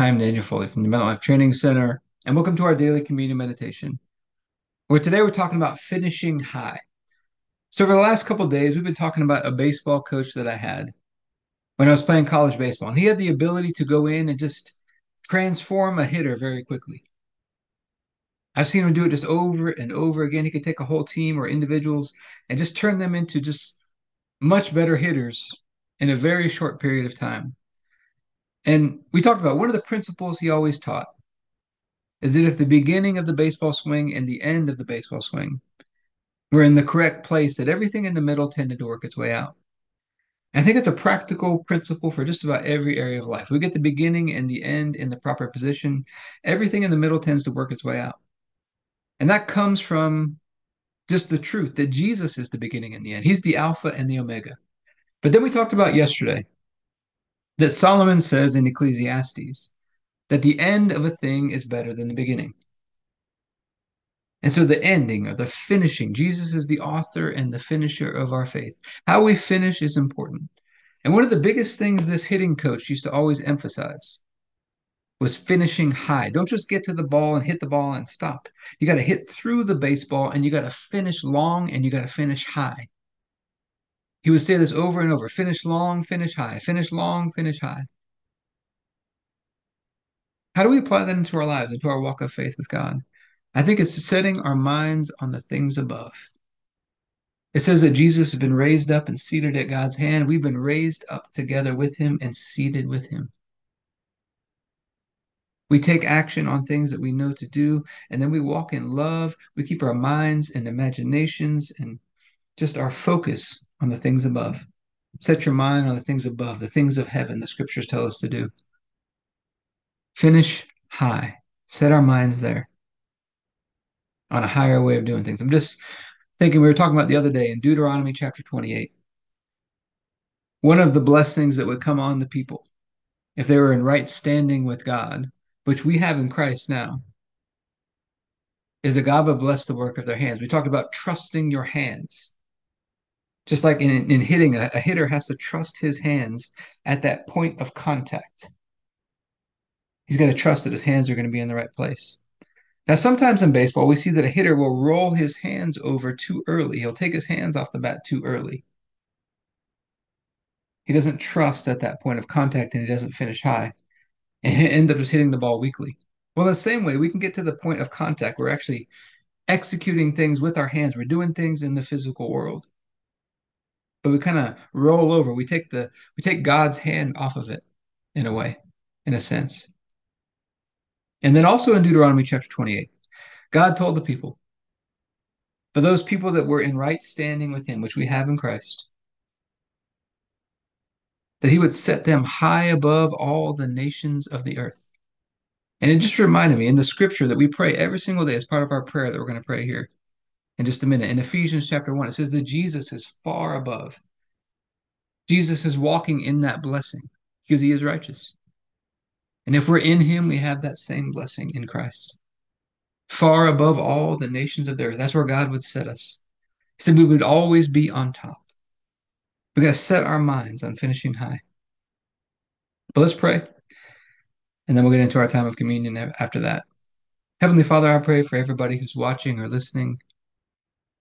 Hi, I'm Daniel Foley from the Abundant Life Training Center, and welcome to our daily communion meditation. Where today we're talking about finishing high. So, over the last couple days, we've been talking about a baseball coach that I had when I was playing college baseball, and he had the ability to go in and just transform a hitter very quickly. I've seen him do it just over and over again. He could take a whole team or individuals and just turn them into just much better hitters in a very short period of time. And we talked about one of the principles he always taught is that if the beginning of the baseball swing and the end of the baseball swing were in the correct place, that everything in the middle tended to work its way out. I think it's a practical principle for just about every area of life. We get the beginning and the end in the proper position, everything in the middle tends to work its way out. And that comes from just the truth that Jesus is the beginning and the end. He's the Alpha and the Omega. But then we talked about yesterday that Solomon says in Ecclesiastes that the end of a thing is better than the beginning. And so the ending or the finishing, Jesus is the author and the finisher of our faith. How we finish is important. And one of the biggest things this hitting coach used to always emphasize was finishing high. Don't just get to the ball and hit the ball and stop. You got to hit through the baseball and you got to finish long and you got to finish high. He would say this over and over finish long, finish high, finish long, finish high. How do we apply that into our lives, into our walk of faith with God? I think it's setting our minds on the things above. It says that Jesus has been raised up and seated at God's hand. We've been raised up together with him and seated with him. We take action on things that we know to do, and then we walk in love. We keep our minds and imaginations and just our focus on the things above. Set your mind on the things above, the things of heaven, the scriptures tell us to do. Finish high. Set our minds there on a higher way of doing things. I'm just thinking we were talking about the other day in Deuteronomy chapter 28. One of the blessings that would come on the people if they were in right standing with God, which we have in Christ now, is that God would bless the work of their hands. We talked about trusting your hands. Just like in, in hitting, a, a hitter has to trust his hands at that point of contact. He's got to trust that his hands are going to be in the right place. Now, sometimes in baseball, we see that a hitter will roll his hands over too early. He'll take his hands off the bat too early. He doesn't trust at that point of contact and he doesn't finish high and end up just hitting the ball weakly. Well, in the same way, we can get to the point of contact. We're actually executing things with our hands. We're doing things in the physical world. But we kind of roll over. We take the we take God's hand off of it in a way, in a sense. And then also in Deuteronomy chapter 28, God told the people, for those people that were in right standing with him, which we have in Christ, that he would set them high above all the nations of the earth. And it just reminded me in the scripture that we pray every single day as part of our prayer that we're going to pray here in just a minute. In Ephesians chapter 1, it says that Jesus is far above. Jesus is walking in that blessing because he is righteous. And if we're in him, we have that same blessing in Christ. Far above all the nations of the earth. That's where God would set us. He said we would always be on top. We got to set our minds on finishing high. But let's pray. And then we'll get into our time of communion after that. Heavenly Father, I pray for everybody who's watching or listening,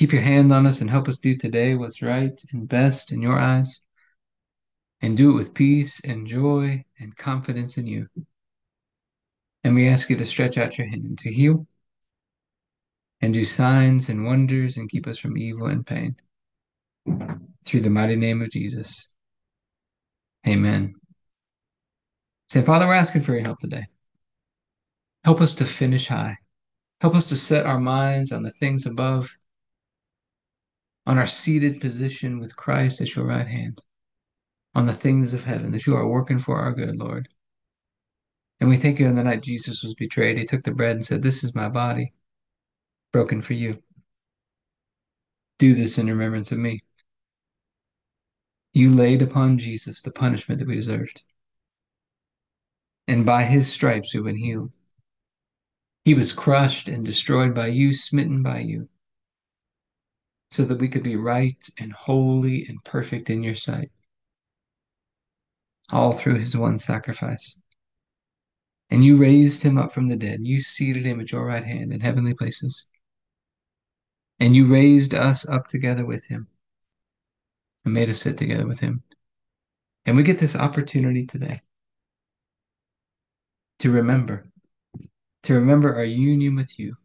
Keep your hand on us and help us do today what's right and best in your eyes. And do it with peace and joy and confidence in you. And we ask you to stretch out your hand and to heal and do signs and wonders and keep us from evil and pain. Through the mighty name of Jesus. Amen. Say, Father, we're asking for your help today. Help us to finish high. Help us to set our minds on the things above, on our seated position with Christ at your right hand, on the things of heaven that you are working for our good, Lord. And we thank you on the night Jesus was betrayed, he took the bread and said, This is my body, broken for you. Do this in remembrance of me. You laid upon Jesus the punishment that we deserved. And by his stripes we've been healed. He was crushed and destroyed by you, smitten by you, so that we could be right and holy and perfect in your sight. All through his one sacrifice. And you raised him up from the dead. You seated him at your right hand in heavenly places. And you raised us up together with him and made us sit together with him. And we get this opportunity today to remember, to remember our union with you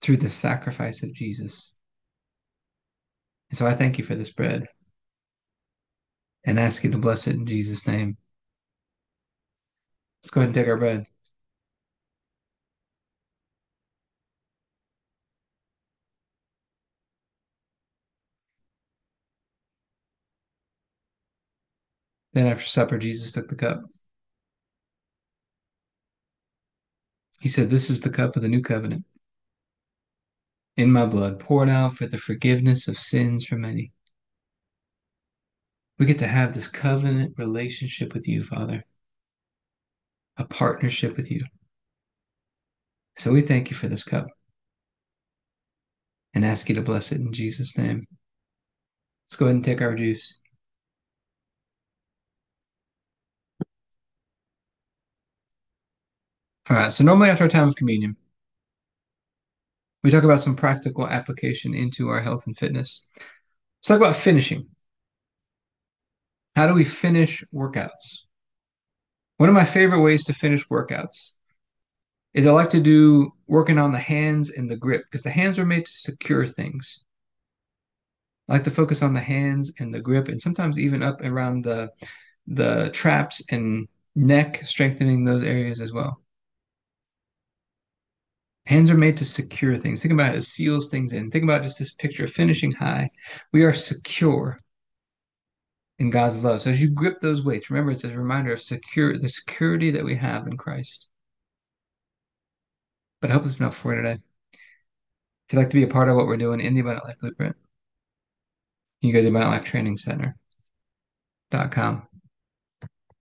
through the sacrifice of Jesus. And so I thank you for this bread and ask you to bless it in Jesus' name. Let's go ahead and take our bread. Then after supper, Jesus took the cup. He said, This is the cup of the new covenant in my blood, poured out for the forgiveness of sins for many. We get to have this covenant relationship with you, Father, a partnership with you. So we thank you for this cup and ask you to bless it in Jesus' name. Let's go ahead and take our juice. All right, so normally after our time of communion, we talk about some practical application into our health and fitness. Let's talk about finishing. How do we finish workouts? One of my favorite ways to finish workouts is I like to do working on the hands and the grip because the hands are made to secure things. I like to focus on the hands and the grip and sometimes even up around the the traps and neck, strengthening those areas as well. Hands are made to secure things. Think about it, it seals things in. Think about just this picture of finishing high. We are secure in God's love. So as you grip those weights, remember it's a reminder of secure the security that we have in Christ. But I hope this has been helpful for you today. If you'd like to be a part of what we're doing in the Abundant Life Blueprint, you can go to the Abundant Life Training Center.com.